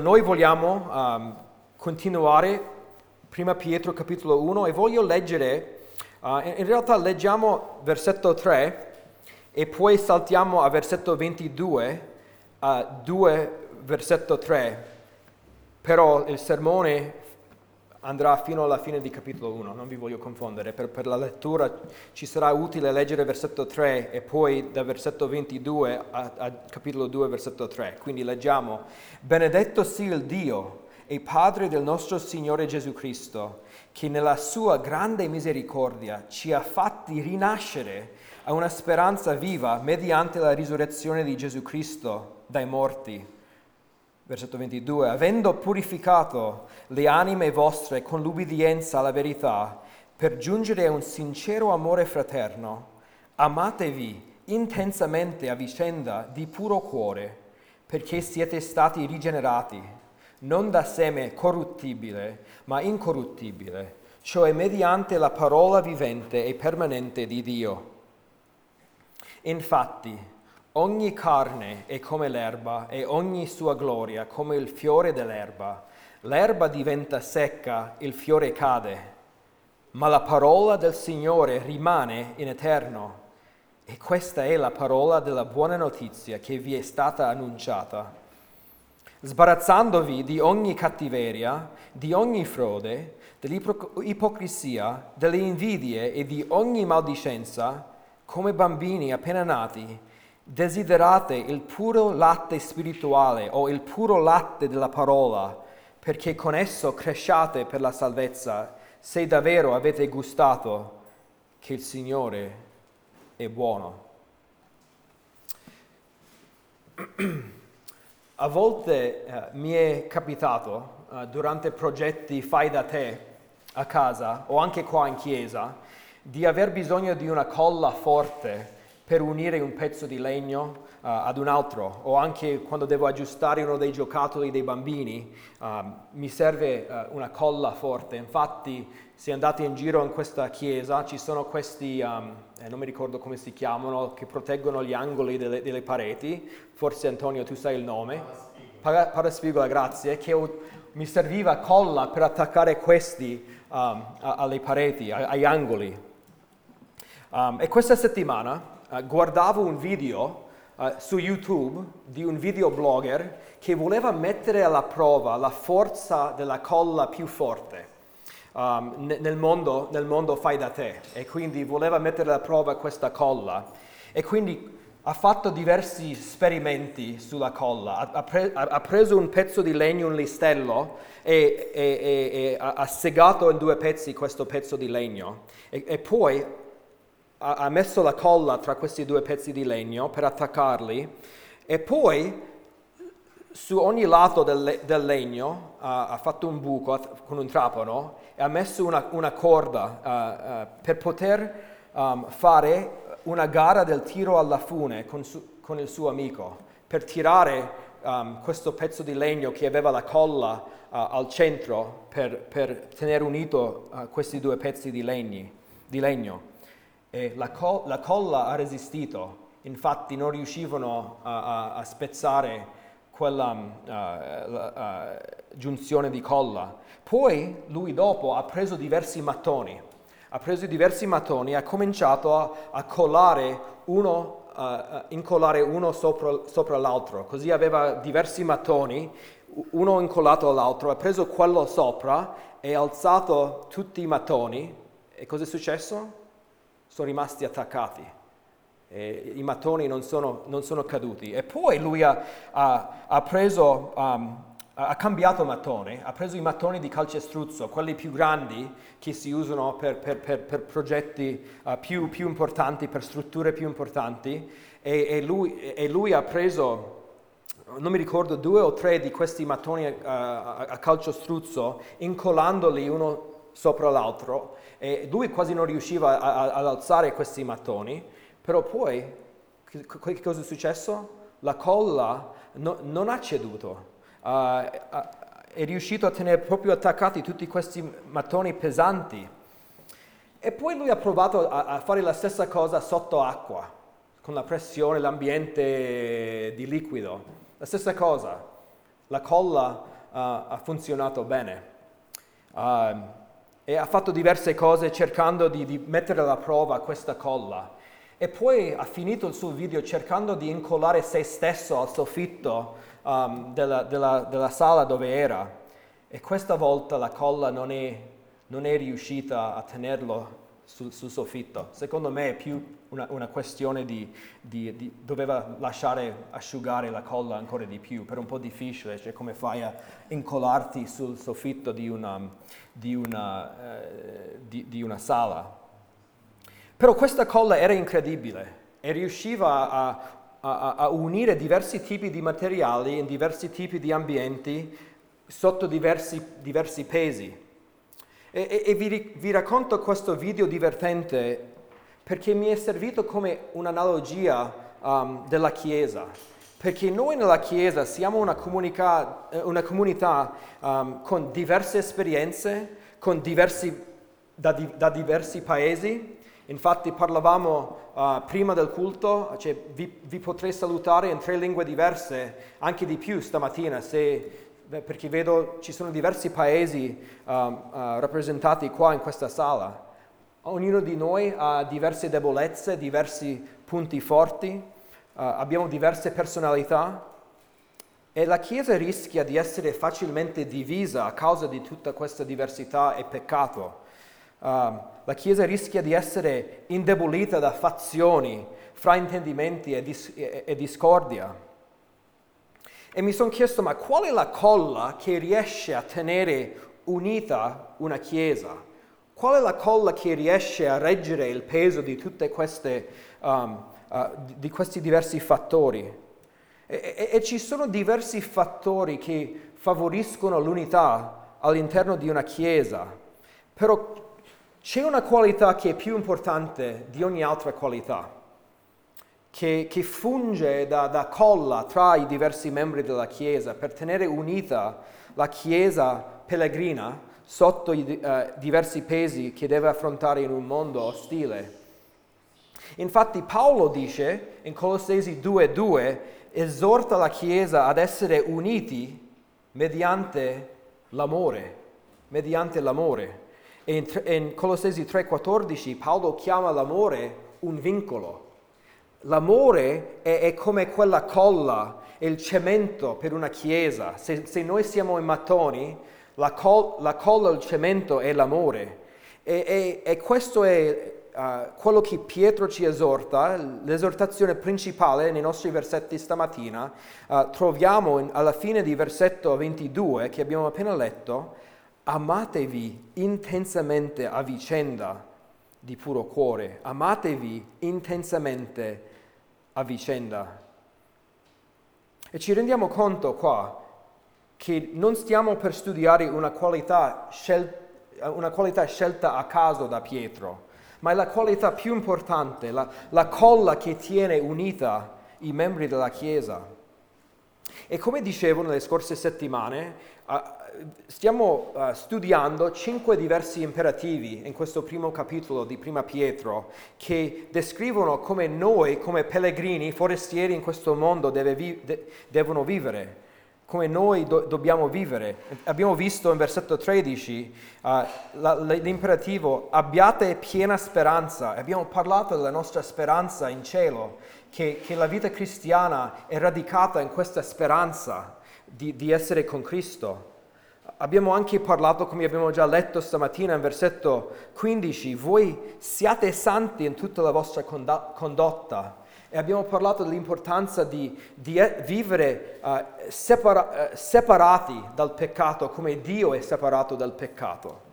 Noi vogliamo um, continuare prima Pietro capitolo 1 e voglio leggere, uh, in, realtà leggiamo versetto 3 e poi saltiamo a versetto 22, uh, 2 versetto 3, però il sermone andrà fino alla fine di capitolo 1, non vi voglio confondere, per, per, la lettura ci sarà utile leggere versetto 3 e poi da versetto 22 a, a capitolo 2 versetto 3. Quindi leggiamo, benedetto sia il Dio e Padre del nostro Signore Gesù Cristo, che nella sua grande misericordia ci ha fatti rinascere a una speranza viva mediante la risurrezione di Gesù Cristo dai morti versetto 22, avendo purificato le anime vostre con l'ubbidienza alla verità, per giungere a un sincero amore fraterno, amatevi intensamente a vicenda di puro cuore, perché siete stati rigenerati, non da seme corruttibile, ma incorruttibile, cioè mediante la parola vivente e permanente di Dio. Infatti, Ogni carne è come l'erba e ogni sua gloria come il fiore dell'erba. L'erba diventa secca, il fiore cade, ma la parola del Signore rimane in eterno. E questa è la parola della buona notizia che vi è stata annunciata. Sbarazzandovi di ogni cattiveria, di ogni frode, dell'ipocrisia, delle invidie e di ogni maldicenza, come bambini appena nati, Desiderate il puro latte spirituale o il puro latte della parola, perché con esso cresciate per la salvezza, se davvero avete gustato che il Signore è buono. A volte eh, mi è capitato eh, durante progetti fai da te a casa o anche qua in chiesa di aver bisogno di una colla forte per unire un pezzo di legno uh, ad un altro o anche quando devo aggiustare uno dei giocattoli dei bambini uh, mi serve uh, una colla forte. Infatti se andate in giro in questa chiesa ci sono questi, um, eh, non mi ricordo come si chiamano, che proteggono gli angoli delle, delle pareti, forse Antonio tu sai il nome, paraspigola, grazie, che ho, mi serviva colla per attaccare questi um, alle pareti, agli angoli. Um, e questa settimana uh, guardavo un video uh, su YouTube di un videoblogger che voleva mettere alla prova la forza della colla più forte. Um, nel, mondo, nel mondo fai da te. E quindi voleva mettere alla prova questa colla. E quindi ha fatto diversi esperimenti sulla colla, ha, ha, pre, ha, preso un pezzo di legno, un listello e, e, e, e ha, segato in due pezzi questo pezzo di legno. E, poi ha, messo la colla tra questi due pezzi di legno per attaccarli e poi su ogni lato del, del legno uh, ha fatto un buco con un trapano e ha messo una, una corda uh, uh, per poter um, fare una gara del tiro alla fune con, su, con il suo amico, per tirare um, questo pezzo di legno che aveva la colla al centro per, per tenere unito questi due pezzi di, legni, di legno e la, co- la colla ha resistito, infatti non riuscivano a, a, a spezzare quella uh, la, uh, giunzione di colla. Poi lui dopo ha preso diversi mattoni, ha preso diversi mattoni e ha cominciato a, a collare uno, uh, incollare uno sopra, sopra, l'altro, così aveva diversi mattoni, uno incollato all'altro, ha preso quello sopra e ha alzato tutti i mattoni e cosa è successo? Sono rimasti attaccati. E I mattoni non sono, non sono, caduti. E poi lui ha, ha, ha preso, um, ha cambiato mattone, ha preso i mattoni di calcestruzzo, quelli più grandi che si usano per, per, per, per progetti uh, più, più, importanti, per strutture più importanti, e, e, lui, e, lui, ha preso, non mi ricordo, due o tre di questi mattoni uh, a, a calcestruzzo, incollandoli uno sopra l'altro e lui quasi non riusciva ad alzare questi mattoni, però poi che cosa è successo? La colla no, non ha ceduto, uh, uh, è riuscito a tenere proprio attaccati tutti questi mattoni pesanti. E poi lui ha provato a, a fare la stessa cosa sotto acqua, con la pressione, l'ambiente di liquido. La stessa cosa, la colla ha funzionato bene. Uh, e ha fatto diverse cose cercando di, di, mettere alla prova questa colla. E poi ha finito il suo video cercando di incollare se stesso al soffitto um, della, della, della, sala dove era. E questa volta la colla non è, non è riuscita a tenerlo sul, sul, soffitto. Secondo me è più una, una questione di, di, di, doveva lasciare asciugare la colla ancora di più, per un po' difficile, cioè come fai a incollarti sul soffitto di una, di una, eh, di una sala. Però questa colla era incredibile e riusciva a, a, a, unire diversi tipi di materiali in diversi tipi di ambienti sotto diversi, diversi pesi. E, e, e vi, vi, racconto questo video divertente perché mi è servito come un'analogia um, della Chiesa. Perché noi nella Chiesa siamo una, comunica, una comunità um, con diverse esperienze, con diversi, da, da, diversi paesi. Infatti parlavamo uh, prima del culto, cioè vi, vi potrei salutare in tre lingue diverse, anche di più stamattina, se perché vedo ci sono diversi paesi um, uh, rappresentati qua in questa sala. Ognuno di noi ha diverse debolezze, diversi punti forti, uh, abbiamo diverse personalità e la Chiesa rischia di essere facilmente divisa a causa di tutta questa diversità e peccato. Uh, la Chiesa rischia di essere indebolita da fazioni, fraintendimenti e, dis- e-, e discordia. E mi sono chiesto, ma qual è la colla che riesce a tenere unita una Chiesa? Qual è la colla che riesce a reggere il peso di tutti um, uh, di questi diversi fattori? E, e, e ci sono diversi fattori che favoriscono l'unità all'interno di una Chiesa, però c'è una qualità che è più importante di ogni altra qualità che, che funge da, da, colla tra i diversi membri della Chiesa per tenere unita la Chiesa pellegrina sotto i uh, diversi pesi che deve affrontare in un mondo ostile. Infatti Paolo dice in Colossesi 2.2, esorta la Chiesa ad essere uniti mediante l'amore, mediante l'amore. E in, in Colossesi 3.14 Paolo chiama l'amore un vincolo. L'amore è, è, come quella colla, il cemento per una chiesa. Se, se noi siamo i mattoni, la, col, la colla, il cemento è l'amore. E, e, e questo è uh, quello che Pietro ci esorta, l'esortazione principale nei nostri versetti stamattina. Uh, troviamo in, alla fine di versetto 22 che abbiamo appena letto, amatevi intensamente a vicenda di puro cuore, amatevi intensamente a vicenda. E ci rendiamo conto qua che non stiamo per studiare una qualità, scel- una qualità scelta a caso da Pietro, ma è la qualità più importante, la, la colla che tiene unita i membri della Chiesa. E come dicevo nelle scorse settimane, stiamo uh, studiando cinque diversi imperativi in questo primo capitolo di Prima Pietro che descrivono come noi, come pellegrini, forestieri in questo mondo vi- de- devono vivere, come noi do- dobbiamo vivere. Abbiamo visto in versetto 13 uh, la- l'imperativo abbiate piena speranza, abbiamo parlato della nostra speranza in cielo, che, che la vita cristiana è radicata in questa speranza di, di essere con Cristo. Abbiamo anche parlato, come abbiamo già letto stamattina in versetto 15, voi siate santi in tutta la vostra condotta. E abbiamo parlato dell'importanza di, di vivere uh, separa, uh, separati dal peccato come Dio è separato dal peccato.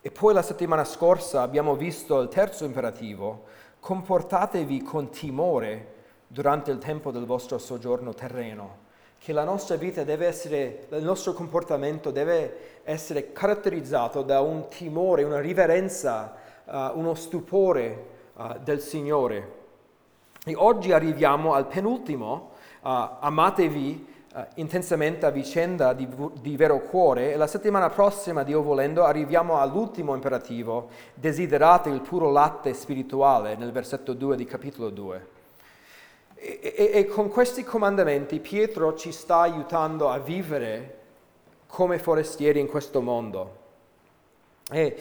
E poi la settimana scorsa abbiamo visto il terzo imperativo, comportatevi con timore durante il tempo del vostro soggiorno terreno che la nostra vita deve essere, il nostro comportamento deve essere caratterizzato da un timore, una riverenza, uh, uno stupore uh, del Signore. E oggi arriviamo al penultimo, uh, amatevi intensamente a vicenda di, di, vero cuore e la settimana prossima, Dio volendo, arriviamo all'ultimo imperativo, desiderate il puro latte spirituale nel versetto 2 di capitolo 2. E, e, e, con questi comandamenti Pietro ci sta aiutando a vivere come forestieri in questo mondo. E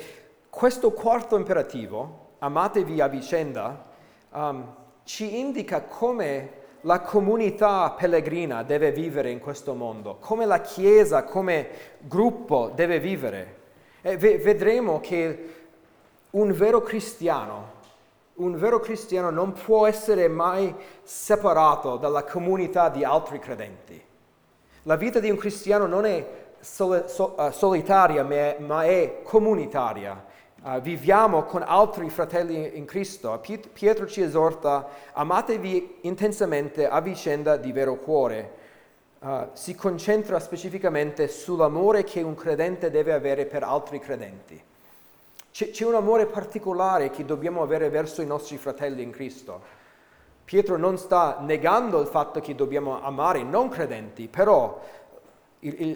questo quarto imperativo, amatevi a vicenda, um, ci indica come la comunità pellegrina deve vivere in questo mondo, come la Chiesa, come gruppo deve vivere. E vedremo che un vero cristiano, un vero cristiano non può essere mai separato dalla comunità di altri credenti. La vita di un cristiano non è uh, solitaria, ma è comunitaria. Uh, viviamo con altri fratelli in Cristo. Pietro ci esorta, amatevi intensamente a vicenda di vero cuore. Uh, si concentra specificamente sull'amore che un credente deve avere per altri credenti. C'è, c'è un amore particolare che dobbiamo avere verso i nostri fratelli in Cristo. Pietro non sta negando il fatto che dobbiamo amare i non credenti, però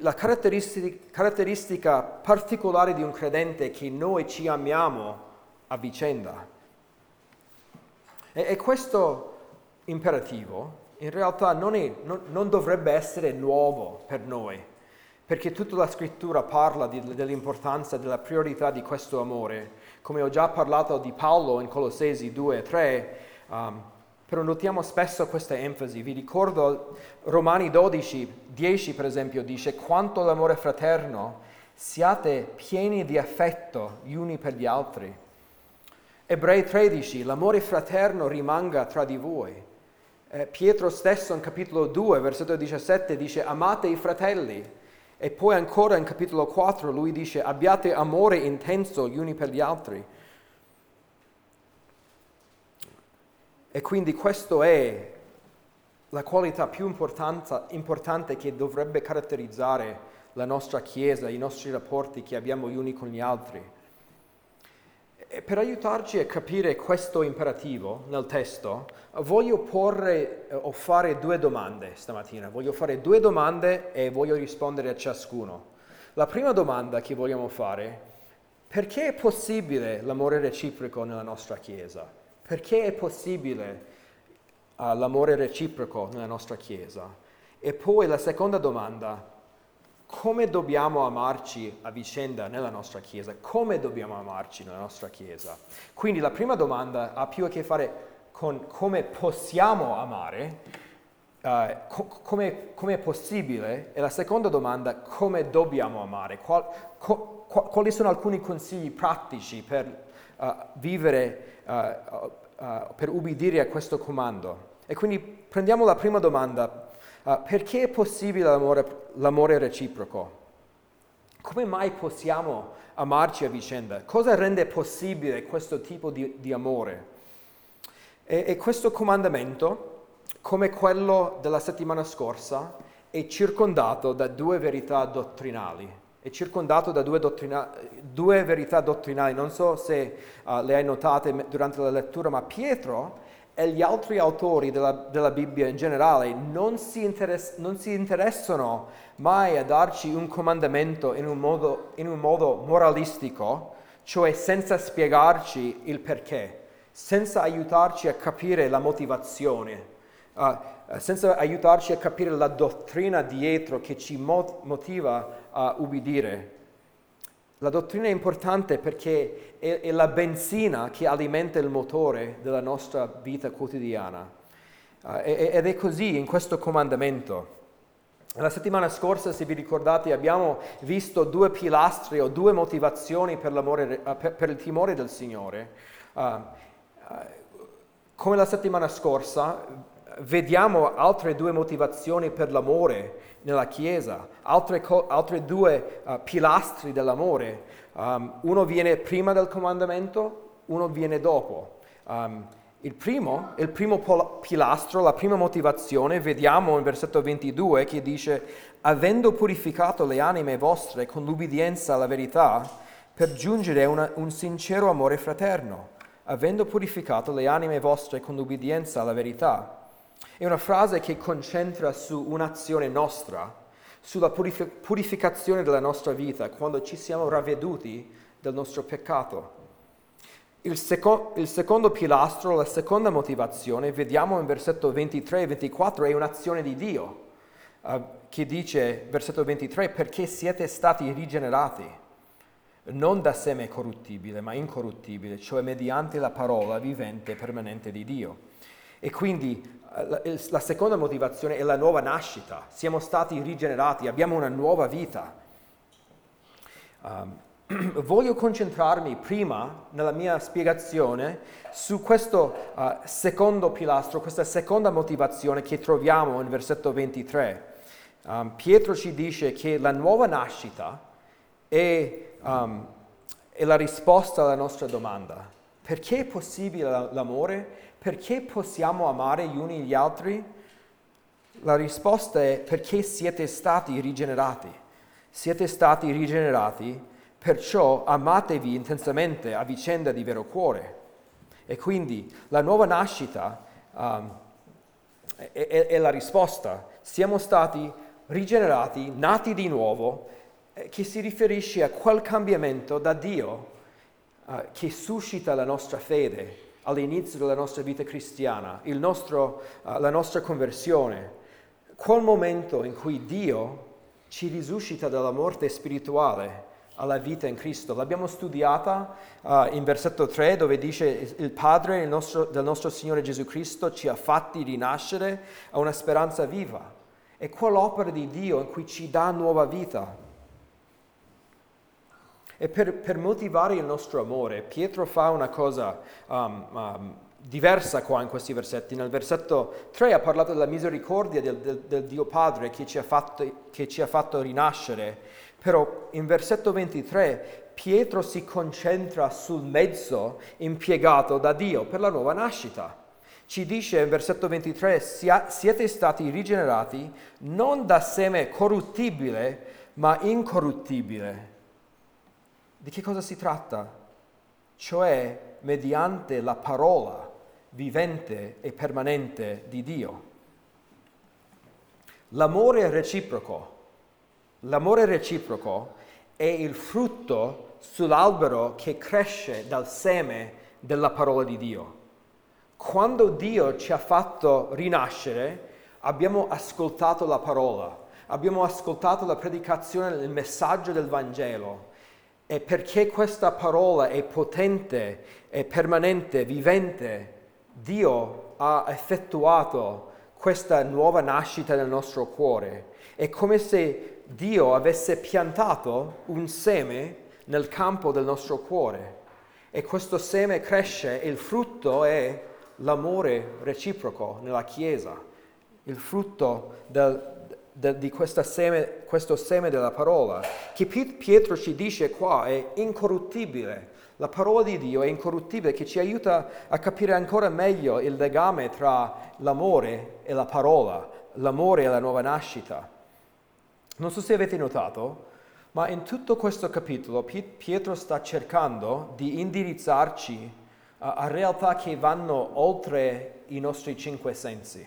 la caratteristica, caratteristica particolare di un credente è che noi ci amiamo a vicenda. E, e questo imperativo in realtà non, è, non, non, dovrebbe essere nuovo per noi, perché tutta la scrittura parla di, dell'importanza, della priorità di questo amore. Come ho già parlato di Paolo in Colossesi 2 e 3, um, però notiamo spesso questa enfasi. Vi ricordo Romani 12, 10 per esempio, dice quanto l'amore fraterno siate pieni di affetto gli uni per gli altri. Ebrei 13, l'amore fraterno rimanga tra di voi. Eh, Pietro stesso in capitolo 2, versetto 17 dice amate i fratelli. E poi ancora in capitolo 4 lui dice abbiate amore intenso gli uni per gli altri. E quindi questa è la qualità più importante che dovrebbe caratterizzare la nostra Chiesa, i nostri rapporti che abbiamo gli uni con gli altri. E per aiutarci a capire questo imperativo nel testo, voglio porre eh, o fare due domande stamattina. Voglio fare due domande e voglio rispondere a ciascuno. La prima domanda che vogliamo fare, è perché è possibile l'amore reciproco nella nostra Chiesa? Perché è possibile uh, l'amore reciproco nella nostra Chiesa? E poi la seconda domanda, come dobbiamo amarci a vicenda nella nostra Chiesa? Come dobbiamo amarci nella nostra Chiesa? Quindi la prima domanda ha più a che fare con come possiamo amare, uh, co- come, è possibile, e la seconda domanda, come dobbiamo amare? Qual, co- quali sono alcuni consigli pratici per uh, vivere uh, per ubbidire a questo comando. E quindi prendiamo la prima domanda. perché è possibile l'amore, l'amore reciproco? Come mai possiamo amarci a vicenda? Cosa rende possibile questo tipo di, di amore? E, e, questo comandamento, come quello della settimana scorsa, è circondato da due verità dottrinali è circondato da due, dottrina- due verità dottrinali. Non so se uh, le hai notate durante la lettura, ma Pietro e gli altri autori della, della Bibbia in generale non si, interess- non si, interessano mai a darci un comandamento in un, modo, in un modo moralistico, cioè senza spiegarci il perché, senza aiutarci a capire la motivazione. Uh, senza aiutarci a capire la dottrina dietro che ci motiva a ubbidire. La dottrina è importante perché è, è, la benzina che alimenta il motore della nostra vita quotidiana. Uh, ed è così in questo comandamento. La settimana scorsa, se vi ricordate, abbiamo visto due pilastri o due motivazioni per, uh, per, per il timore del Signore. Uh, come la settimana scorsa, vediamo altre due motivazioni per l'amore nella Chiesa, altre, co- altre due uh, pilastri dell'amore. Um, uno viene prima del comandamento, uno viene dopo. Um, il primo, il primo pol- pilastro, la prima motivazione, vediamo in versetto 22 che dice, avendo purificato le anime vostre con l'ubbidienza alla verità, per giungere a un sincero amore fraterno, avendo purificato le anime vostre con l'ubbidienza alla verità. È una frase che concentra su un'azione nostra, sulla purific- purificazione della nostra vita, quando ci siamo ravveduti del nostro peccato. Il, seco- il, secondo pilastro, la seconda motivazione, vediamo in versetto 23 e 24, è un'azione di Dio. Uh, che dice, versetto 23, perché siete stati rigenerati, non da seme corruttibile, ma incorruttibile, cioè mediante la parola vivente e permanente di Dio. E quindi la seconda motivazione è la nuova nascita, siamo stati rigenerati, abbiamo una nuova vita. Um, voglio concentrarmi prima nella mia spiegazione su questo uh, secondo pilastro, questa seconda motivazione che troviamo in versetto 23. Um, Pietro ci dice che la nuova nascita è, um, è, la risposta alla nostra domanda. Perché è possibile l'amore? Perché possiamo amare gli uni gli altri? La risposta è perché siete stati rigenerati. Siete stati rigenerati Perciò amatevi intensamente a vicenda di vero cuore. E quindi la nuova nascita um, è, è, è, la risposta. Siamo stati rigenerati, nati di nuovo, eh, che si riferisce a quel cambiamento da Dio uh, che suscita la nostra fede all'inizio della nostra vita cristiana, nostro, uh, la nostra conversione. Quel momento in cui Dio ci risuscita dalla morte spirituale alla vita in Cristo. L'abbiamo studiata uh, in versetto 3 dove dice il Padre il nostro, del nostro Signore Gesù Cristo ci ha fatti rinascere a una speranza viva. È quell'opera di Dio in cui ci dà nuova vita. E per, per motivare il nostro amore, Pietro fa una cosa um, um, diversa qua in questi versetti. Nel versetto 3 ha parlato della misericordia del, del, del Dio Padre che ci, fatto, che ci ha fatto rinascere però in versetto 23 Pietro si concentra sul mezzo impiegato da Dio per la nuova nascita. Ci dice in versetto 23, siete stati rigenerati non da seme corruttibile, ma incorruttibile. Di che cosa si tratta? Cioè mediante la parola vivente e permanente di Dio. L'amore reciproco L'amore reciproco è il frutto sull'albero che cresce dal seme della parola di Dio. Quando Dio ci ha fatto rinascere, abbiamo ascoltato la parola, abbiamo ascoltato la predicazione, il messaggio del Vangelo. E perché questa parola è potente, è permanente, vivente, Dio ha effettuato questa nuova nascita nel nostro cuore. È come se Dio avesse piantato un seme nel campo del nostro cuore e questo seme cresce e il frutto è l'amore reciproco nella Chiesa, il frutto del, di seme, questo seme della parola, che Pietro ci dice qua è incorruttibile. La parola di Dio è incorruttibile, che ci aiuta a capire ancora meglio il legame tra l'amore e la parola, l'amore e la nuova nascita. Non so se avete notato, ma in tutto questo capitolo Pietro sta cercando di indirizzarci a realtà che vanno oltre i nostri cinque sensi,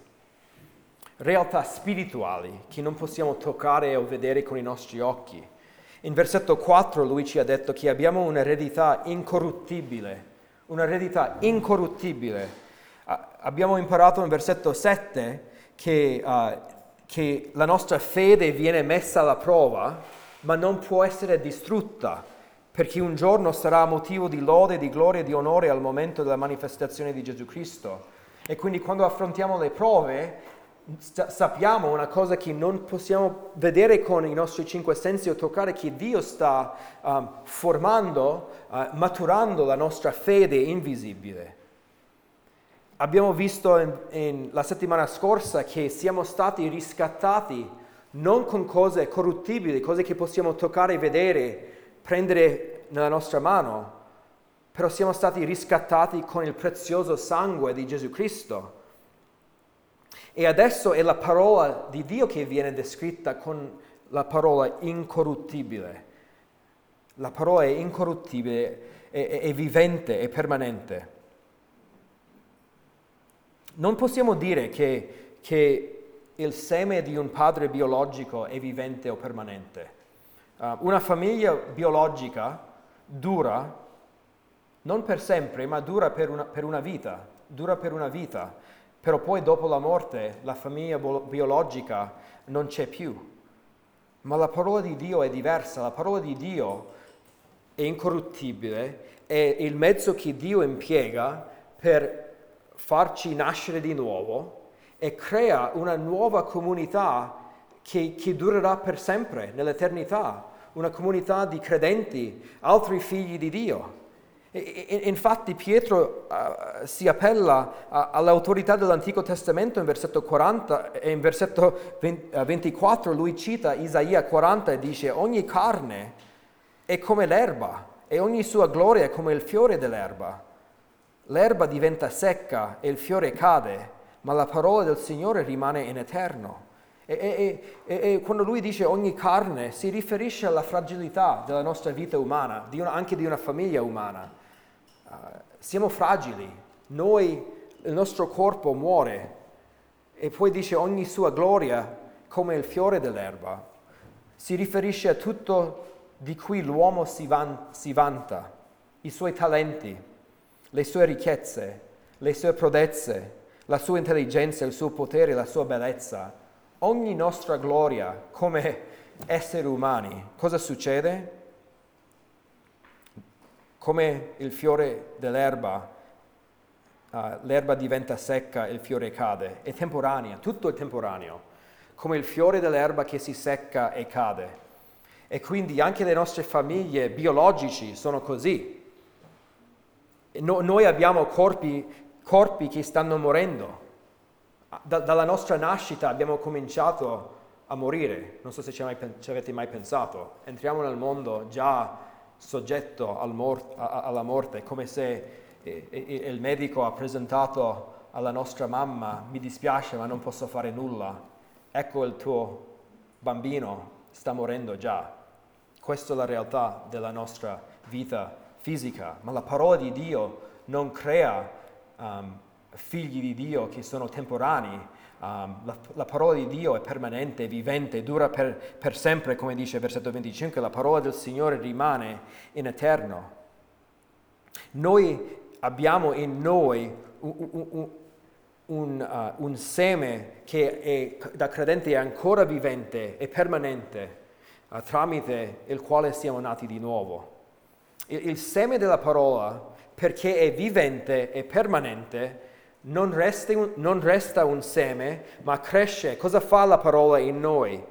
realtà spirituali che non possiamo toccare o vedere con i nostri occhi. In versetto 4 lui ci ha detto che abbiamo un'eredità incorruttibile, un'eredità incorruttibile. abbiamo imparato in versetto 7 che uh, che la nostra fede viene messa alla prova, ma non può essere distrutta, perché un giorno sarà motivo di lode, di gloria e di onore al momento della manifestazione di Gesù Cristo. E quindi quando affrontiamo le prove, sappiamo una cosa che non possiamo vedere con i nostri cinque sensi o toccare, che Dio sta um, formando, uh, maturando la nostra fede invisibile. Abbiamo visto in, in, la settimana scorsa che siamo stati riscattati non con cose corruttibili, cose che possiamo toccare, vedere, prendere nella nostra mano, però siamo stati riscattati con il prezioso sangue di Gesù Cristo. E adesso è la parola di Dio che viene descritta con la parola incorruttibile. La parola è incorruttibile, è, è, è vivente, è permanente. Non possiamo dire che, che il seme di un padre biologico è vivente o permanente. Uh, una famiglia biologica dura non per sempre, ma dura per una, per una, vita, dura per una vita, però poi dopo la morte la famiglia biologica non c'è più. Ma la parola di Dio è diversa, la parola di Dio è incorruttibile, è il mezzo che Dio impiega per farci nascere di nuovo e crea una nuova comunità che, che durerà per sempre, nell'eternità, una comunità di credenti, altri figli di Dio. Infatti Pietro uh, si appella uh, all'autorità dell'Antico Testamento in versetto 40 e in versetto 20, uh, 24 lui cita Isaia 40 e dice ogni carne è come l'erba e ogni sua gloria è come il fiore dell'erba. L'erba diventa secca e il fiore cade, ma la parola del Signore rimane in eterno. E, e, e, e, quando lui dice ogni carne si riferisce alla fragilità della nostra vita umana, di una, anche di una famiglia umana. Uh, siamo fragili, noi, il nostro corpo muore e poi dice ogni sua gloria come il fiore dell'erba. Si riferisce a tutto di cui l'uomo si, van, si vanta, i suoi talenti, le sue ricchezze, le sue prodezze, la sua intelligenza, il suo potere, la sua bellezza. Ogni nostra gloria come esseri umani, cosa succede? Come il fiore dell'erba, uh, l'erba diventa secca e il fiore cade, è temporanea, tutto è temporaneo, come il fiore dell'erba che si secca e cade. E quindi anche le nostre famiglie biologici sono così. No, noi abbiamo corpi, corpi, che stanno morendo. Da, dalla nostra nascita abbiamo cominciato a morire. Non so se ci, mai, ci avete mai pensato. Entriamo nel mondo già soggetto al mor- a, alla morte, come se eh, il medico ha presentato alla nostra mamma, mi dispiace ma non posso fare nulla, ecco il tuo bambino sta morendo già. Questa è la realtà della nostra vita fisica, ma la parola di Dio non crea um, figli di Dio che sono temporanei, Um, la, la, parola di Dio è permanente, vivente, dura per, per, sempre, come dice il versetto 25, la parola del Signore rimane in eterno. Noi abbiamo in noi un, un, un, uh, un seme che è, da credente è ancora vivente e permanente, uh, tramite il quale siamo nati di nuovo. Il, il seme della parola, perché è vivente e permanente, non, un, non resta un seme, ma cresce. Cosa fa la parola in noi?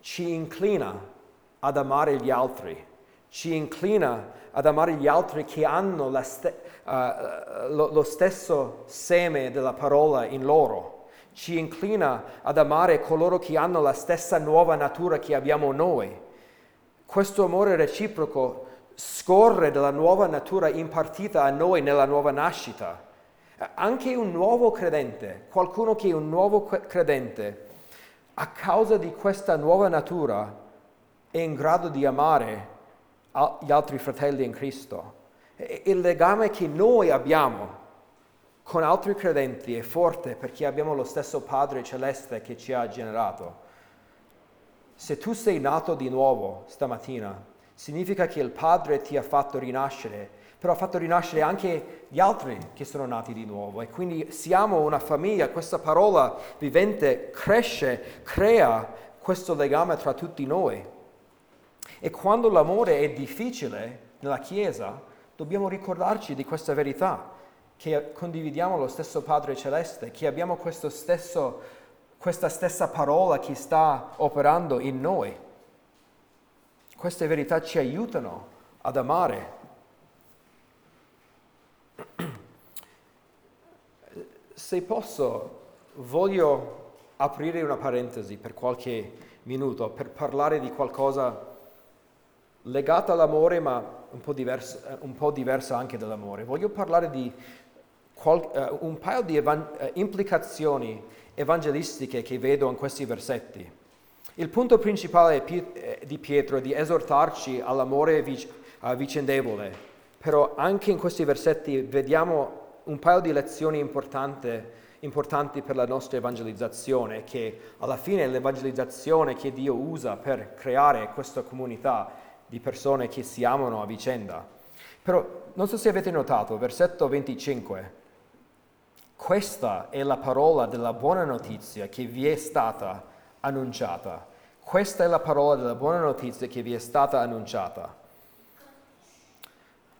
Ci inclina ad amare gli altri, ci inclina ad amare gli altri che hanno ste, uh, lo, lo stesso seme della parola in loro ci inclina ad amare coloro che hanno la stessa nuova natura che abbiamo noi. Questo amore reciproco scorre dalla nuova natura impartita a noi nella nuova nascita. Anche un nuovo credente, qualcuno che è un nuovo credente, a causa di questa nuova natura è in grado di amare gli altri fratelli in Cristo. Il legame che noi abbiamo con altri credenti è forte perché abbiamo lo stesso Padre celeste che ci ha generato. Se tu sei nato di nuovo stamattina, significa che il Padre ti ha fatto rinascere però ha fatto rinascere anche gli altri che sono nati di nuovo e quindi siamo una famiglia, questa parola vivente cresce, crea questo legame tra tutti noi. E quando l'amore è difficile nella Chiesa, dobbiamo ricordarci di questa verità, che condividiamo lo stesso Padre Celeste, che abbiamo stesso, questa stessa parola che sta operando in noi. Queste verità ci aiutano ad amare Se posso, voglio aprire una parentesi per qualche minuto per parlare di qualcosa legato all'amore ma un po', diverso, un po diversa anche dall'amore. Voglio parlare di qual, uh, un paio di evan- implicazioni evangelistiche che vedo in questi versetti. Il punto principale eh, di Pietro è di esortarci all'amore vic- uh, vicendevole, però anche in questi versetti vediamo un paio di lezioni importanti per la nostra evangelizzazione, che alla fine è l'evangelizzazione che Dio usa per creare questa comunità di persone che si amano a vicenda. Però non so se avete notato, versetto 25, questa è la parola della buona notizia che vi è stata annunciata. Questa è la parola della buona notizia che vi è stata annunciata.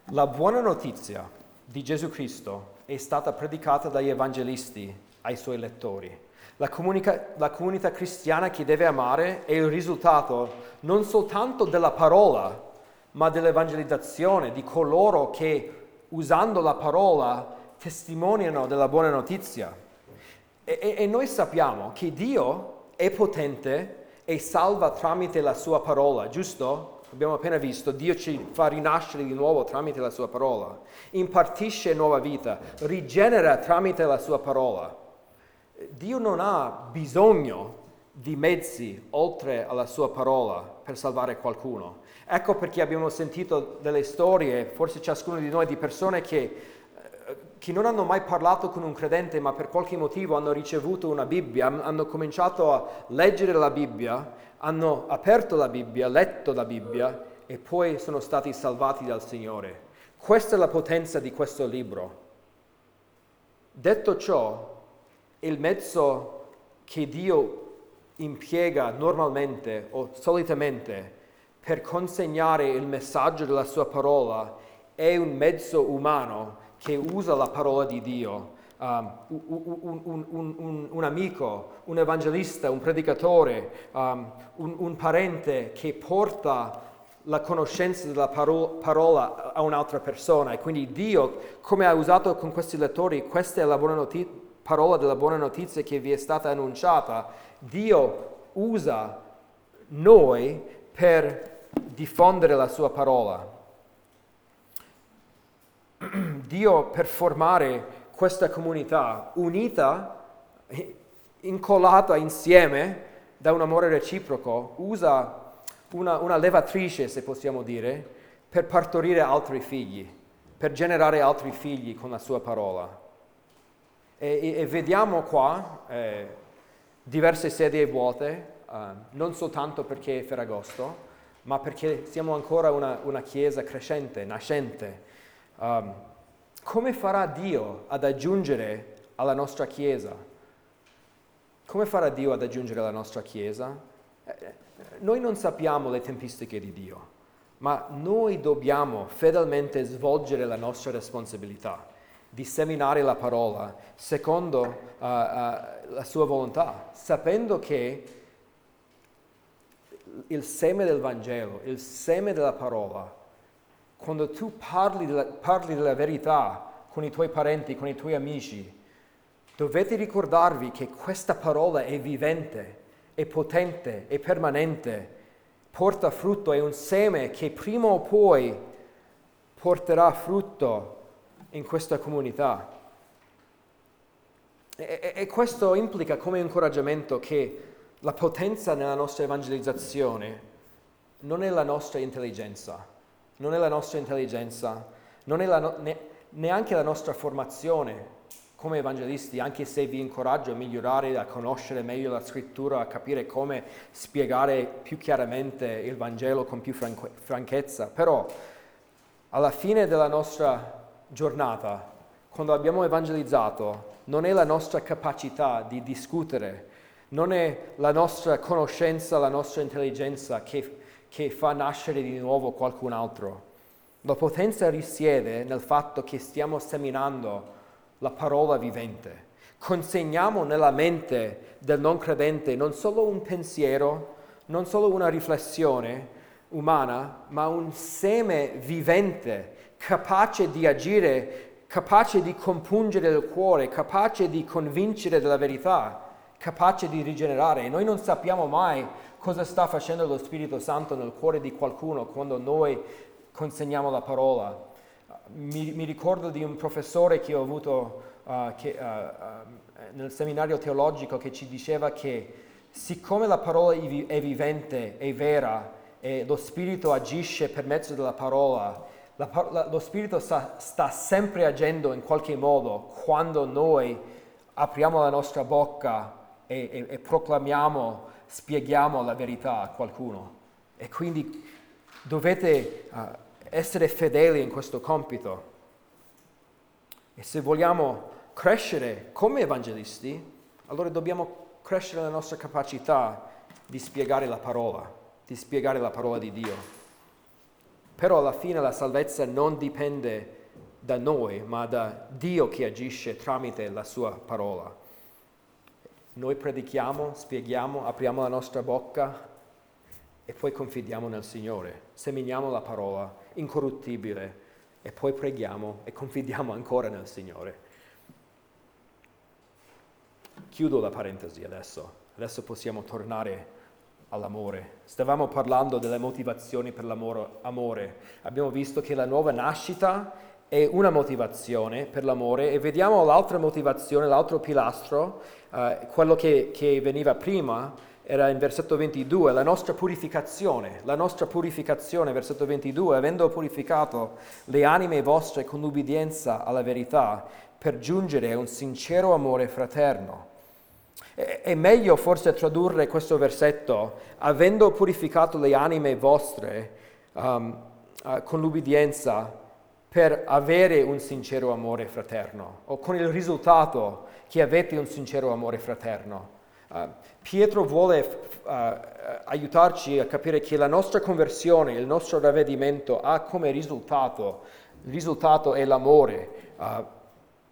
La buona notizia di Gesù Cristo è stata predicata dagli evangelisti ai suoi lettori. La, comunica- la, comunità cristiana che deve amare è il risultato non soltanto della parola, ma dell'evangelizzazione di coloro che usando la parola testimoniano della buona notizia. E, e, e noi sappiamo che Dio è potente e salva tramite la sua parola, giusto? Abbiamo appena visto, Dio ci fa rinascere di nuovo tramite la sua parola, impartisce nuova vita, rigenera tramite la sua parola. Dio non ha bisogno di mezzi oltre alla sua parola per salvare qualcuno. Ecco perché abbiamo sentito delle storie, forse ciascuno di noi, di persone che, eh, che non hanno mai parlato con un credente, ma per qualche motivo hanno ricevuto una Bibbia, hanno cominciato a leggere la Bibbia, hanno aperto la Bibbia, letto la Bibbia e poi sono stati salvati dal Signore. Questa è la potenza di questo libro. Detto ciò, il mezzo che Dio impiega normalmente o solitamente per consegnare il messaggio della sua parola è un mezzo umano che usa la parola di Dio. Um, un, un, un, un, amico, un evangelista, un predicatore, um, un, parente che porta la conoscenza della paro- parola a un'altra persona. E quindi Dio, come ha usato con questi lettori, questa è la notizia, parola della buona notizia che vi è stata annunciata, Dio usa noi per diffondere la sua parola. Dio per formare questa comunità unita, incollata insieme da un amore reciproco, usa una, una levatrice, se possiamo dire, per partorire altri figli, per generare altri figli con la sua parola. E, e, vediamo qua eh, diverse sedie vuote, eh, non soltanto perché è Ferragosto, ma perché siamo ancora una, una chiesa crescente, nascente. Um, come farà Dio ad aggiungere alla nostra chiesa? Come farà Dio ad aggiungere alla nostra chiesa? Eh, noi non sappiamo le tempistiche di Dio, ma noi dobbiamo fedelmente svolgere la nostra responsabilità di seminare la parola secondo uh, uh, la sua volontà, sapendo che il seme del Vangelo, il seme della parola, quando tu parli della, parli della verità con i tuoi parenti, con i tuoi amici, dovete ricordarvi che questa parola è vivente, è potente, è permanente, porta frutto, è un seme che prima o poi porterà frutto in questa comunità. E, e, questo implica come incoraggiamento che la potenza nella nostra evangelizzazione non è la nostra intelligenza, non è la nostra intelligenza, non è la no- ne- neanche la nostra formazione come evangelisti, anche se vi incoraggio a migliorare, a conoscere meglio la scrittura, a capire come spiegare più chiaramente il Vangelo con più franche- franchezza, però alla fine della nostra giornata, quando abbiamo evangelizzato, non è la nostra capacità di discutere, non è la nostra conoscenza, la nostra intelligenza che, che fa nascere di nuovo qualcun altro. La potenza risiede nel fatto che stiamo seminando la parola vivente. Consegniamo nella mente del non credente non solo un pensiero, non solo una riflessione umana, ma un seme vivente, capace di agire, capace di compungere il cuore, capace di convincere della verità capace di rigenerare noi non sappiamo mai cosa sta facendo lo Spirito Santo nel cuore di qualcuno quando noi consegniamo la parola. Mi, mi ricordo di un professore che ho avuto uh, che, uh, uh, nel seminario teologico che ci diceva che siccome la parola è vivente, è vera e lo Spirito agisce per mezzo della parola, la, la, lo Spirito sta, sta sempre agendo in qualche modo quando noi apriamo la nostra bocca e, e, e proclamiamo, spieghiamo la verità a qualcuno. E quindi dovete uh, essere fedeli in questo compito. E se vogliamo crescere come evangelisti, allora dobbiamo crescere la nostra capacità di spiegare la parola, di spiegare la parola di Dio. Però alla fine la salvezza non dipende da noi, ma da Dio che agisce tramite la sua parola. Noi predichiamo, spieghiamo, apriamo la nostra bocca e poi confidiamo nel Signore, seminiamo la parola incorruttibile e poi preghiamo e confidiamo ancora nel Signore. Chiudo la parentesi adesso, adesso possiamo tornare all'amore. Stavamo parlando delle motivazioni per l'amore. Abbiamo visto che la nuova nascita è una motivazione per l'amore e vediamo l'altra motivazione, l'altro pilastro, eh, quello che, che veniva prima, era in versetto 22, la nostra purificazione, la nostra purificazione, versetto 22, avendo purificato le anime vostre con ubbidienza alla verità, per giungere a un sincero amore fraterno. È meglio forse tradurre questo versetto, avendo purificato le anime vostre um, uh, con l'ubbidienza per avere un sincero amore fraterno, o con il risultato che avete un sincero amore fraterno. Uh, Pietro vuole uh, aiutarci a capire che la nostra conversione, il nostro ravvedimento ha come risultato, il risultato è l'amore uh,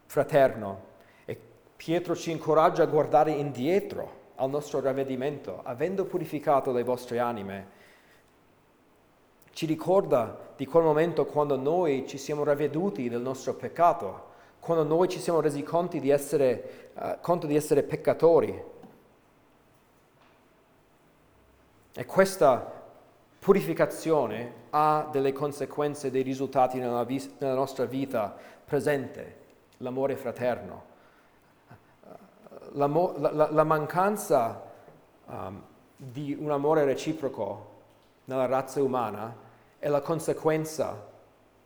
fraterno. E Pietro ci incoraggia a guardare indietro al nostro ravvedimento, avendo purificato le vostre anime. Ci ricorda di quel momento quando noi ci siamo ravveduti del nostro peccato, quando noi ci siamo resi conto di essere, uh, conto di essere peccatori E questa purificazione ha delle conseguenze, dei risultati nella, vis- nella nostra vita presente, l'amore fraterno. La, la, la mancanza um, di un amore reciproco nella razza umana è la conseguenza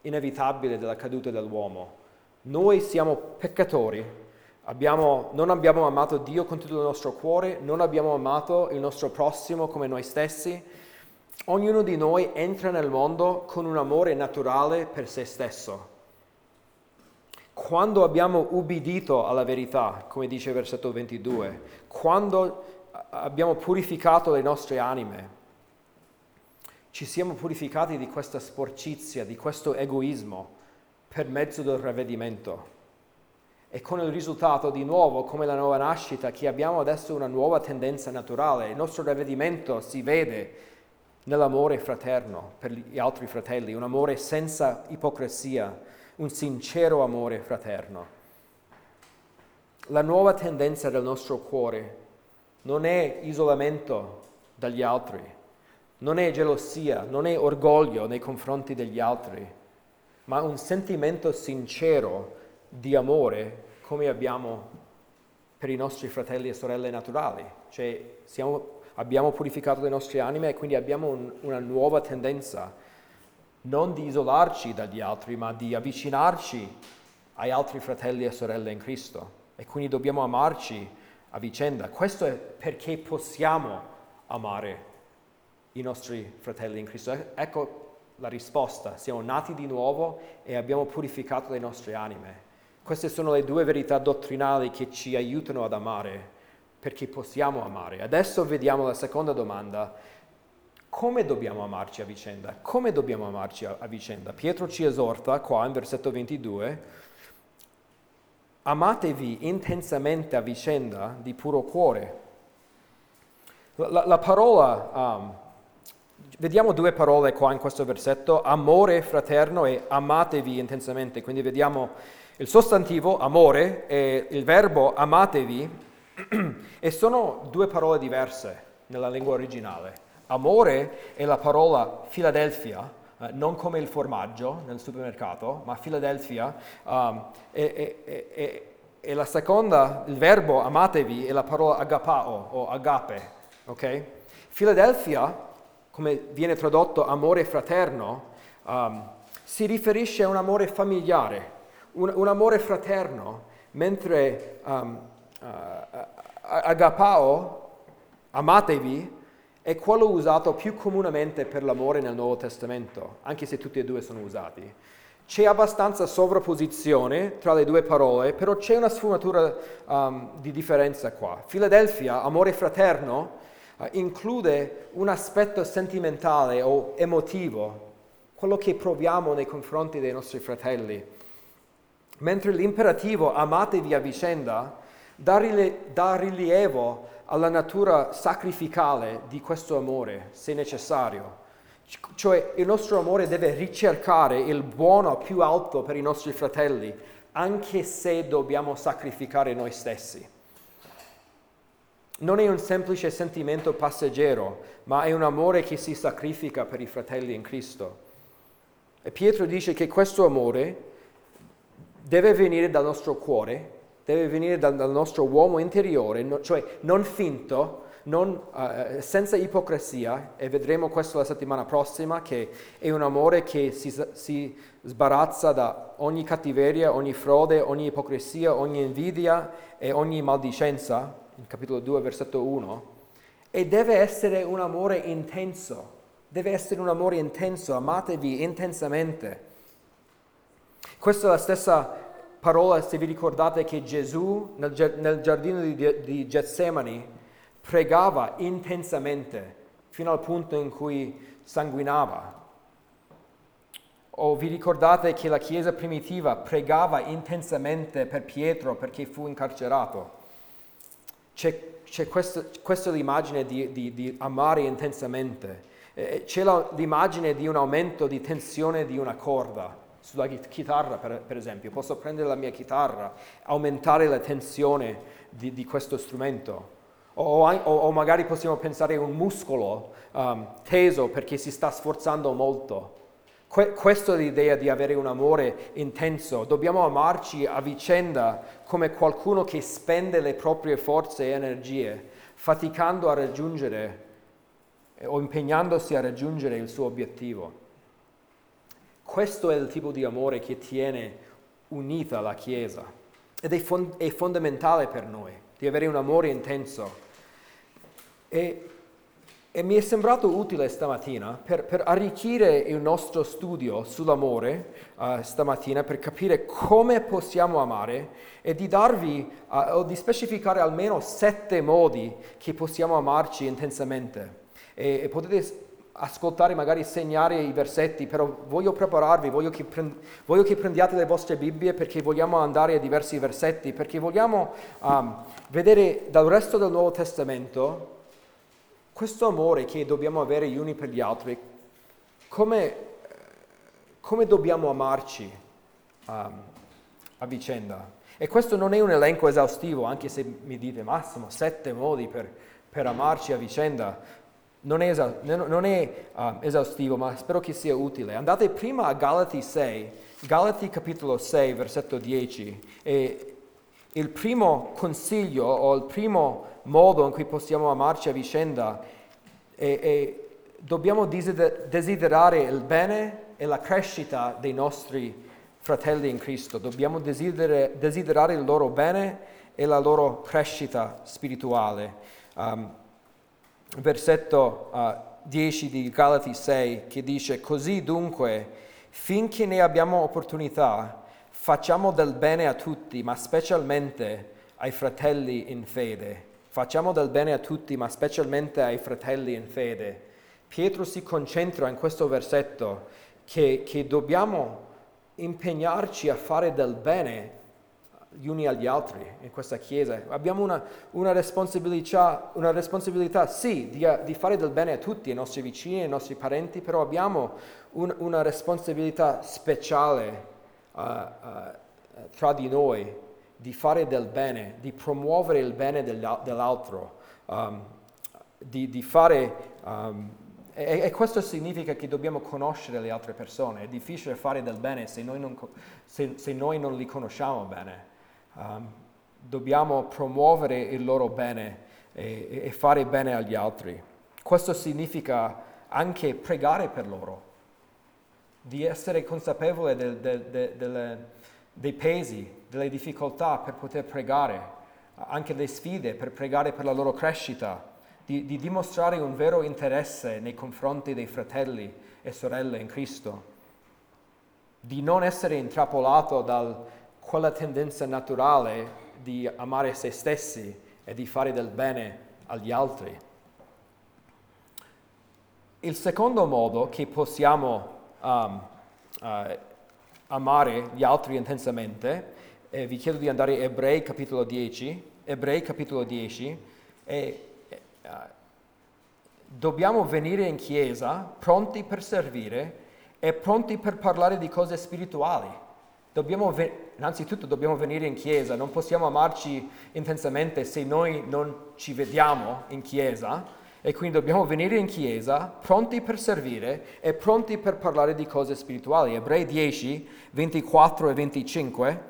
inevitabile della caduta dell'uomo. Noi siamo peccatori Abbiamo, non abbiamo amato Dio con tutto il nostro cuore, non abbiamo amato il nostro prossimo come noi stessi. Ognuno di noi entra nel mondo con un amore naturale per se stesso. Quando abbiamo ubbidito alla verità, come dice il versetto 22, quando abbiamo purificato le nostre anime, ci siamo purificati di questa sporcizia, di questo egoismo per mezzo del ravvedimento e con il risultato di nuovo, come la nuova nascita, che abbiamo adesso una nuova tendenza naturale. Il nostro ravvedimento si vede nell'amore fraterno per gli altri fratelli, un amore senza ipocrisia, un sincero amore fraterno. La nuova tendenza del nostro cuore non è isolamento dagli altri, non è gelosia, non è orgoglio nei confronti degli altri, ma un sentimento sincero di amore come abbiamo per i nostri fratelli e sorelle naturali, cioè siamo, abbiamo purificato le nostre anime e quindi abbiamo un, una nuova tendenza non di isolarci dagli altri, ma di avvicinarci ai altri fratelli e sorelle in Cristo e quindi dobbiamo amarci a vicenda. Questo è perché possiamo amare i nostri fratelli in Cristo. Ecco la risposta, siamo nati di nuovo e abbiamo purificato le nostre anime. Queste sono le due verità dottrinali che ci aiutano ad amare, perché possiamo amare. Adesso vediamo la seconda domanda. Come dobbiamo amarci a vicenda? Come dobbiamo amarci a, vicenda? Pietro ci esorta qua in versetto 22, amatevi intensamente a vicenda di puro cuore. La, la, la parola, um, vediamo due parole qua in questo versetto, amore fraterno e amatevi intensamente, quindi vediamo il sostantivo amore e il verbo amatevi e sono due parole diverse nella lingua originale. Amore è la parola Philadelphia, eh, non come il formaggio nel supermercato, ma Philadelphia. Um, e, e, e, e, la seconda, il verbo amatevi, è la parola agapao o agape. Okay? Philadelphia, come viene tradotto amore fraterno, um, si riferisce a un amore familiare un, un amore fraterno, mentre um, uh, agapao, amatevi, è quello usato più comunemente per l'amore nel Nuovo Testamento, anche se tutti e due sono usati. C'è abbastanza sovrapposizione tra le due parole, però c'è una sfumatura um, di differenza qua. Filadelfia, amore fraterno, uh, include un aspetto sentimentale o emotivo, quello che proviamo nei confronti dei nostri fratelli, mentre l'imperativo amatevi a vicenda dà, rile- dà rilievo alla natura sacrificale di questo amore, se necessario. Cioè il nostro amore deve ricercare il buono più alto per i nostri fratelli, anche se dobbiamo sacrificare noi stessi. Non è un semplice sentimento passeggero, ma è un amore che si sacrifica per i fratelli in Cristo. E Pietro dice che questo amore deve venire dal nostro cuore, deve venire dal, dal nostro uomo interiore, no, cioè non finto, non, uh, senza ipocrisia, e vedremo questo la settimana prossima, che è un amore che si, si sbarazza da ogni cattiveria, ogni frode, ogni ipocrisia, ogni invidia e ogni maldicenza, in capitolo 2, versetto 1, e deve essere un amore intenso, deve essere un amore intenso, amatevi intensamente. Questa è la stessa parola, se vi ricordate, che Gesù nel, nel giardino di, di Getsemani pregava intensamente fino al punto in cui sanguinava. O vi ricordate che la Chiesa primitiva pregava intensamente per Pietro perché fu incarcerato? C'è, c'è questo, questa l'immagine di, di, di amare intensamente. Eh, c'è la, l'immagine di un aumento di tensione di una corda sulla chitarra, per, per, esempio. Posso prendere la mia chitarra, aumentare la tensione di, di questo strumento o, o, o magari possiamo pensare a un muscolo um, teso perché si sta sforzando molto. Que- questa è l'idea di avere un amore intenso. Dobbiamo amarci a vicenda come qualcuno che spende le proprie forze e energie, faticando a raggiungere o impegnandosi a raggiungere il suo obiettivo. Questo è il tipo di amore che tiene unita la Chiesa ed è, fond- è fondamentale per noi, di avere un amore intenso. E, e mi è sembrato utile stamattina per, per, arricchire il nostro studio sull'amore uh, stamattina, per capire come possiamo amare e di darvi uh, o di specificare almeno sette modi che possiamo amarci intensamente. E, e potete ascoltare, magari segnare i versetti, però voglio prepararvi, voglio che, prend- voglio che prendiate le vostre Bibbie perché vogliamo andare a diversi versetti, perché vogliamo um, vedere dal resto del Nuovo Testamento questo amore che dobbiamo avere gli uni per gli altri, come, come dobbiamo amarci um, a vicenda? E questo non è un elenco esaustivo, anche se mi dite Massimo, sette modi per, per amarci a vicenda. Non è, esa- non è uh, esaustivo, ma spero che sia utile. Andate prima a Galati 6, Galati capitolo 6, versetto 10. E il primo consiglio o il primo modo in cui possiamo amarci a vicenda e, e dobbiamo desiderare il bene e la crescita dei nostri fratelli in Cristo, dobbiamo desiderare, desiderare il loro bene e la loro crescita spirituale. Um, versetto uh, 10 di Galati 6 che dice così dunque finché ne abbiamo opportunità facciamo del bene a tutti ma specialmente ai fratelli in fede Facciamo del bene a tutti, ma specialmente ai fratelli in fede. Pietro si concentra in questo versetto che, che dobbiamo impegnarci a fare del bene gli uni agli altri in questa Chiesa. Abbiamo una, una, responsabilità, una responsabilità, sì, di, di, fare del bene a tutti, ai nostri vicini, ai nostri parenti, però abbiamo un, una responsabilità speciale uh, uh, tra di noi di fare del bene, di promuovere il bene dell'altro, um, di, di, fare... Um, e, e, questo significa che dobbiamo conoscere le altre persone. È difficile fare del bene se noi non, se, se noi non li conosciamo bene. Um, dobbiamo promuovere il loro bene e, e fare bene agli altri. Questo significa anche pregare per loro, di essere consapevole del, del, del, dei pesi delle difficoltà per poter pregare, anche le sfide per pregare per la loro crescita, di, di dimostrare un vero interesse nei confronti dei fratelli e sorelle in Cristo, di non essere intrappolato da quella tendenza naturale di amare se stessi e di fare del bene agli altri. Il secondo modo che possiamo um, uh, amare gli altri intensamente, eh, vi chiedo di andare a Ebrei capitolo 10, Ebrei capitolo 10, e uh, dobbiamo venire in chiesa pronti per servire e pronti per parlare di cose spirituali. Dobbiamo ve- innanzitutto dobbiamo venire in chiesa, non possiamo amarci intensamente se noi non ci vediamo in chiesa e quindi dobbiamo venire in chiesa pronti per servire e pronti per parlare di cose spirituali. Ebrei 10, 24 e 25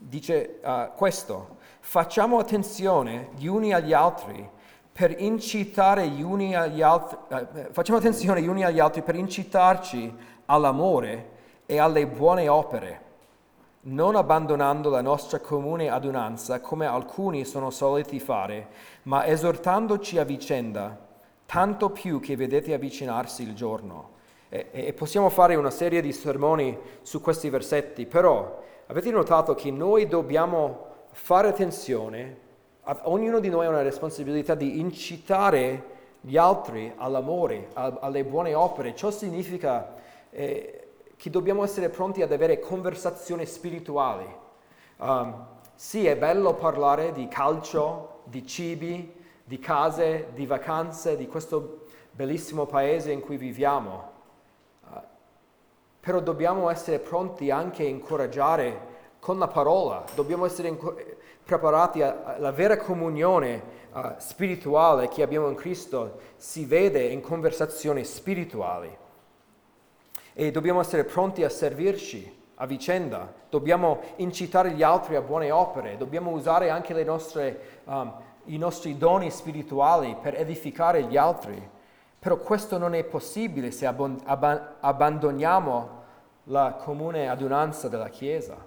dice uh, questo, facciamo attenzione gli uni agli altri per incitare gli uni agli altri, eh, facciamo attenzione gli uni agli altri per incitarci all'amore e alle buone opere, non abbandonando la nostra comune adunanza come alcuni sono soliti fare, ma esortandoci a vicenda, tanto più che vedete avvicinarsi il giorno. E, e possiamo fare una serie di sermoni su questi versetti, però avete notato che noi dobbiamo fare attenzione ognuno di noi ha una responsabilità di incitare gli altri all'amore, alle buone opere. Ciò significa eh, che dobbiamo essere pronti ad avere conversazioni spirituali. Um, sì, è bello parlare di calcio, di cibi, di case, di vacanze, di questo bellissimo paese in cui viviamo. Uh, però dobbiamo essere pronti anche a incoraggiare con la parola, dobbiamo essere incoraggiati preparati alla vera comunione uh, spirituale che abbiamo in Cristo si vede in conversazioni spirituali. E dobbiamo essere pronti a servirci a vicenda, dobbiamo incitare gli altri a buone opere, dobbiamo usare anche nostre, um, i nostri doni spirituali per edificare gli altri. Però questo non è possibile se abbon- ab- abbandoniamo la comune adunanza della Chiesa.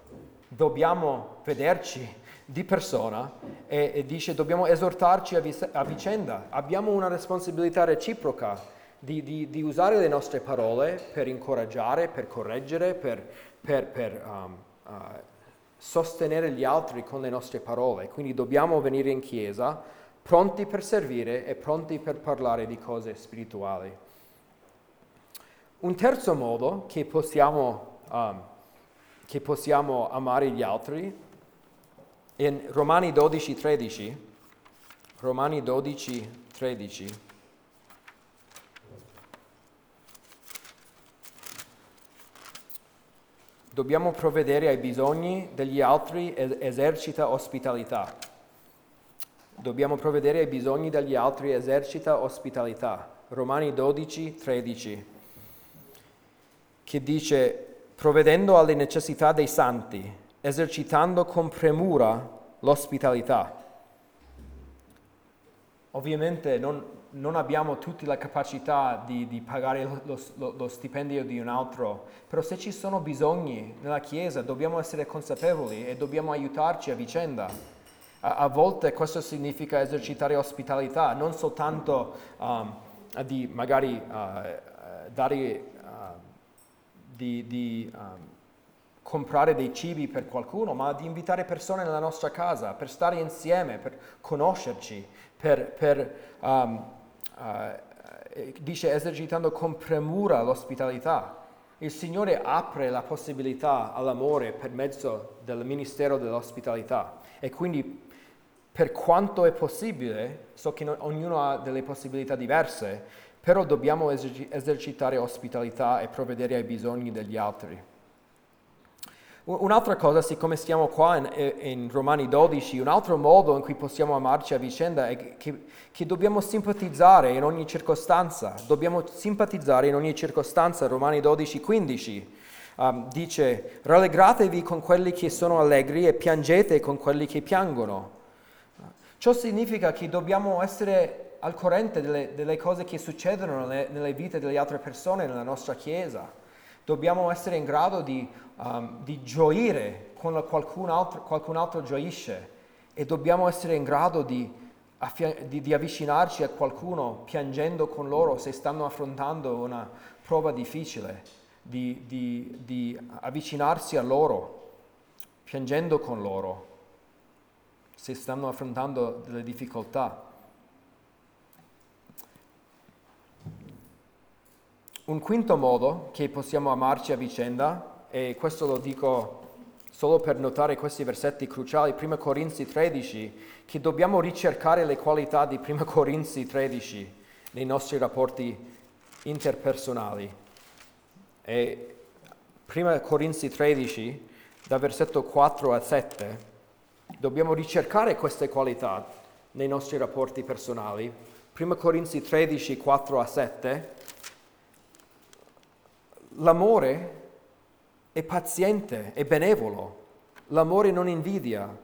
Dobbiamo vederci di persona e, e dice dobbiamo esortarci a, vis- a, vicenda, abbiamo una responsabilità reciproca di, di, di, usare le nostre parole per incoraggiare, per correggere, per, per, per um, uh, sostenere gli altri con le nostre parole. Quindi dobbiamo venire in chiesa pronti per servire e pronti per parlare di cose spirituali. Un terzo modo che possiamo, um, che possiamo amare gli altri in Romani 12, 13, Romani 12, 13, dobbiamo provvedere ai bisogni degli altri e esercita ospitalità. Dobbiamo provvedere ai bisogni degli altri esercita ospitalità. Romani 12, 13, che dice, provvedendo alle necessità dei santi, esercitando con premura l'ospitalità. Ovviamente non, non abbiamo tutti la capacità di, di pagare lo, lo, lo, stipendio di un altro, però se ci sono bisogni nella Chiesa dobbiamo essere consapevoli e dobbiamo aiutarci a vicenda. A, a volte questo significa esercitare ospitalità, non soltanto um, di magari uh, dare uh, di, di um, comprare dei cibi per qualcuno, ma di invitare persone nella nostra casa, per stare insieme, per conoscerci, per, per um, uh, dice esercitando con premura l'ospitalità. Il Signore apre la possibilità all'amore per mezzo del ministero dell'ospitalità e quindi per quanto è possibile, so che non, ognuno ha delle possibilità diverse, però dobbiamo esercitare ospitalità e provvedere ai bisogni degli altri. Un'altra cosa, siccome stiamo qua in, in, Romani 12, un altro modo in cui possiamo amarci a vicenda è che, che, dobbiamo simpatizzare in ogni circostanza. Dobbiamo simpatizzare in ogni circostanza. Romani 12, 15 um, dice: Rallegratevi con quelli che sono allegri e piangete con quelli che piangono. Ciò significa che dobbiamo essere al corrente delle, delle cose che succedono nelle, nelle vite delle altre persone nella nostra Chiesa. Dobbiamo essere in grado di um, di gioire quando qualcun altro, qualcun altro, gioisce e dobbiamo essere in grado di, di, di avvicinarci a qualcuno piangendo con loro se stanno affrontando una prova difficile, di, di, avvicinarsi a loro piangendo con loro se stanno affrontando delle difficoltà. un quinto modo che possiamo amarci a vicenda, e questo lo dico solo per notare questi versetti cruciali, 1 Corinzi 13, che dobbiamo ricercare le qualità di 1 Corinzi 13 nei nostri rapporti interpersonali. E 1 Corinzi 13, da versetto 4 a 7, dobbiamo ricercare queste qualità nei nostri rapporti personali. 1 Corinzi 13, 4 a 7, l'amore è paziente, è benevolo, l'amore non invidia,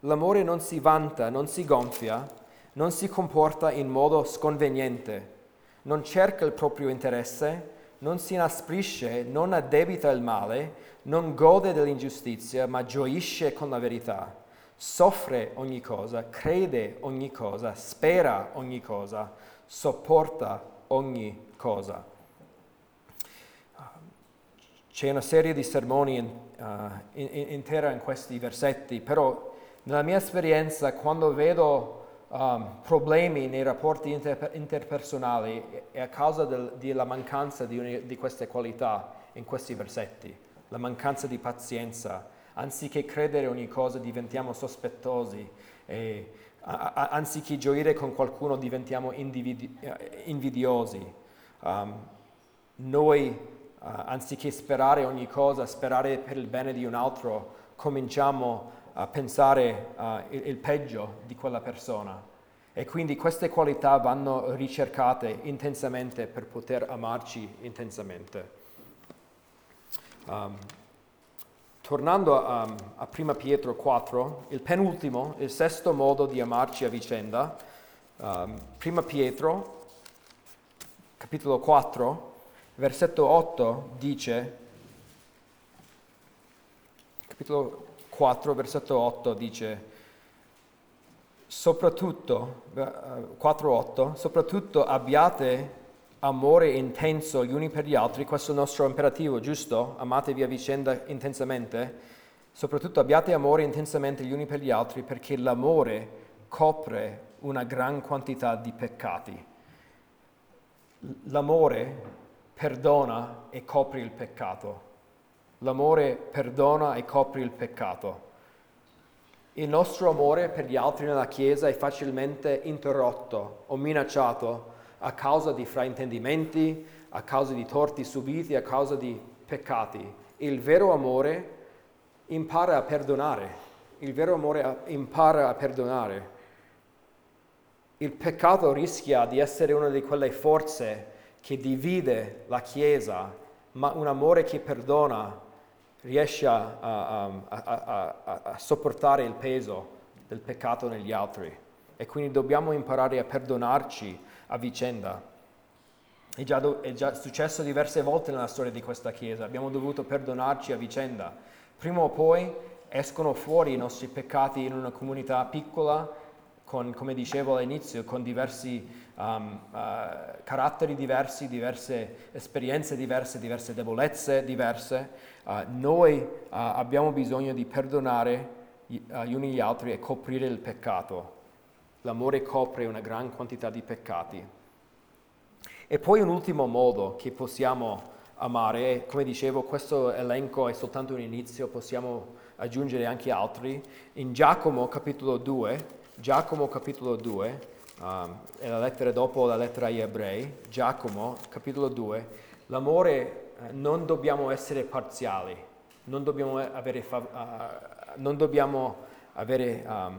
l'amore non si vanta, non si gonfia, non si comporta in modo sconveniente, non cerca il proprio interesse, non si inasprisce, non addebita il male, non gode dell'ingiustizia, ma gioisce con la verità, soffre ogni cosa, crede ogni cosa, spera ogni cosa, sopporta ogni cosa. C'è una serie di sermoni in, uh, in, intera in questi versetti, però nella mia esperienza quando vedo um, problemi nei rapporti inter- interpersonali è a causa del, della mancanza di, un, di queste qualità in questi versetti, la mancanza di pazienza. Anziché credere ogni cosa diventiamo sospettosi e a, a, anziché gioire con qualcuno diventiamo individi- eh, invidiosi. Um, noi, uh, anziché sperare ogni cosa, sperare per il bene di un altro, cominciamo a pensare uh, il, il peggio di quella persona. E quindi queste qualità vanno ricercate intensamente per poter amarci intensamente. Um, tornando a, a 1 Pietro 4, il penultimo, il sesto modo di amarci a vicenda, um, 1 Pietro, capitolo 4, versetto 8 dice, capitolo 4, versetto 8 dice, soprattutto, 4-8, soprattutto abbiate amore intenso gli uni per gli altri, questo è il nostro imperativo, giusto? Amatevi a vicenda intensamente. Soprattutto abbiate amore intensamente gli uni per gli altri perché l'amore copre una gran quantità di peccati. L'amore perdona e copre il peccato. L'amore perdona e copre il peccato. Il nostro amore per gli altri nella Chiesa è facilmente interrotto o minacciato a causa di fraintendimenti, a causa di torti subiti, a causa di peccati. Il vero amore impara a perdonare. Il vero amore impara a perdonare. Il peccato rischia di essere una di quelle forze che divide la Chiesa, ma un amore che perdona riesce a, a, a, a, sopportare il peso del peccato negli altri. E quindi dobbiamo imparare a perdonarci a vicenda. È già, è già successo diverse volte nella storia di questa Chiesa, abbiamo dovuto perdonarci a vicenda. Prima o poi escono fuori i nostri peccati in una comunità piccola, con, come dicevo all'inizio, con diversi um, uh, caratteri diversi, diverse esperienze diverse, diverse debolezze diverse. Uh, noi uh, abbiamo bisogno di perdonare gli uni gli altri e coprire il peccato. L'amore copre una gran quantità di peccati. E poi un ultimo modo che possiamo amare, come dicevo, questo elenco è soltanto un inizio, possiamo aggiungere anche altri. In Giacomo capitolo 2, Giacomo capitolo 2, um, è la lettera dopo la lettera agli ebrei, Giacomo capitolo 2, l'amore eh, non dobbiamo essere parziali, non dobbiamo avere, uh, non dobbiamo avere um,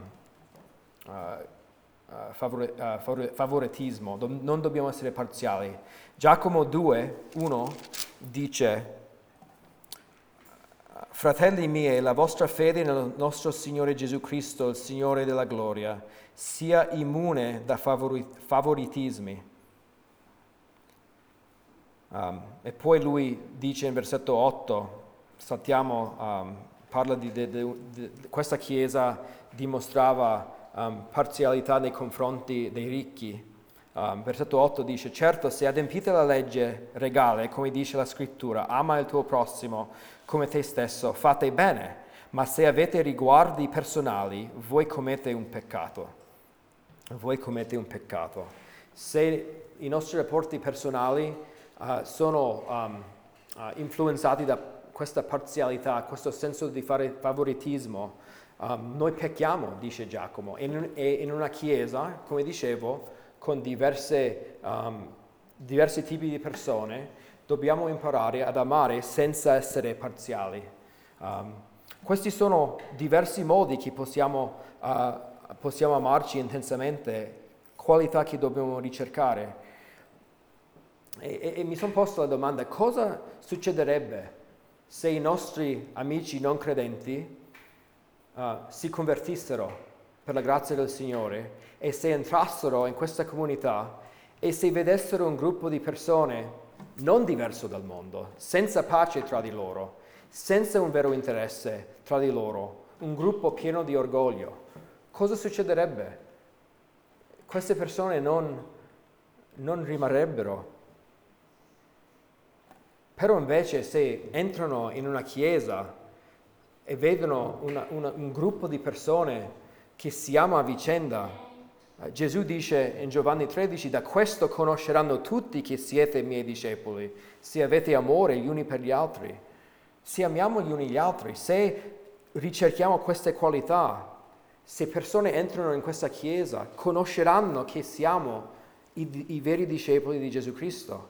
uh, uh, favore, favoritismo, Do- non dobbiamo essere parziali. Giacomo 2, 1 dice, Fratelli miei, la vostra fede nel nostro Signore Gesù Cristo, il Signore della gloria, sia immune da favori- favoritismi Um, e poi lui dice in versetto 8, saltiamo, um, parla di, di, di, di, questa chiesa dimostrava um, parzialità nei confronti dei ricchi. versetto 8 dice, certo se adempite la legge regale, come dice la scrittura, ama il tuo prossimo come te stesso, fate bene, ma se avete riguardi personali, voi commette un peccato. Voi commette un peccato. Se i nostri rapporti personali uh, sono um, uh, influenzati da questa parzialità, questo senso di fare favoritismo, um, noi pecchiamo, dice Giacomo, e in, in, una chiesa, come dicevo, con diverse, um, diversi tipi di persone, dobbiamo imparare ad amare senza essere parziali. Questi sono diversi modi che possiamo, uh, possiamo amarci intensamente, qualità che dobbiamo ricercare. E, e, e mi sono posto la domanda, cosa succederebbe se i nostri amici non credenti uh, si convertissero per la grazia del Signore e se entrassero in questa comunità e se vedessero un gruppo di persone non diverso dal mondo, senza pace tra di loro, senza un vero interesse tra di loro, un gruppo pieno di orgoglio, cosa succederebbe? Queste persone non, non rimarrebbero. Però invece se entrano in una chiesa e vedono una, una, un gruppo di persone che si ama a vicenda, eh, Gesù dice in Giovanni 13, da questo conosceranno tutti che siete miei discepoli, se avete amore gli uni per gli altri, se amiamo gli uni gli altri, se ricerchiamo queste qualità, se persone entrano in questa chiesa, conosceranno che siamo i, i veri discepoli di Gesù Cristo.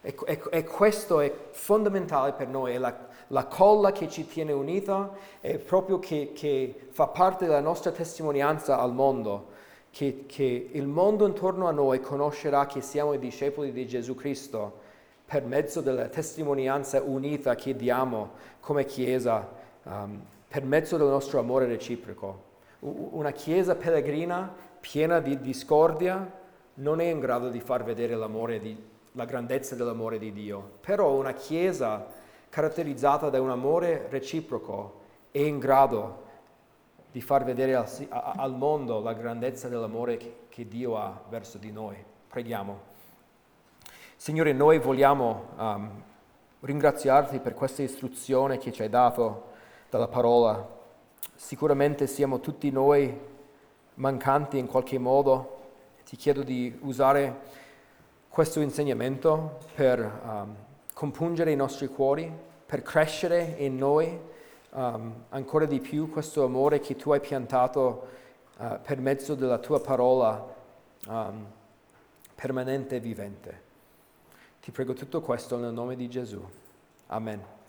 E, e, e, questo è fondamentale per noi, è la, la, colla che ci tiene unita, è proprio che, che fa parte della nostra testimonianza al mondo che, che il mondo intorno a noi conoscerà che siamo i discepoli di Gesù Cristo per mezzo della testimonianza unita che diamo come Chiesa, um, per mezzo del nostro amore reciproco. Una Chiesa pellegrina piena di discordia non è in grado di far vedere di, la grandezza dell'amore di Dio, però una Chiesa caratterizzata da un amore reciproco è in grado di far vedere al, al mondo la grandezza dell'amore che, che, Dio ha verso di noi. Preghiamo. Signore, noi vogliamo um, ringraziarti per questa istruzione che ci hai dato dalla parola. Sicuramente siamo tutti noi mancanti in qualche modo. Ti chiedo di usare questo insegnamento per um, compungere i nostri cuori, per crescere in noi um, ancora di più questo amore che tu hai piantato uh, per mezzo della tua parola um, permanente e vivente. Ti prego tutto questo nel nome di Gesù. Amen.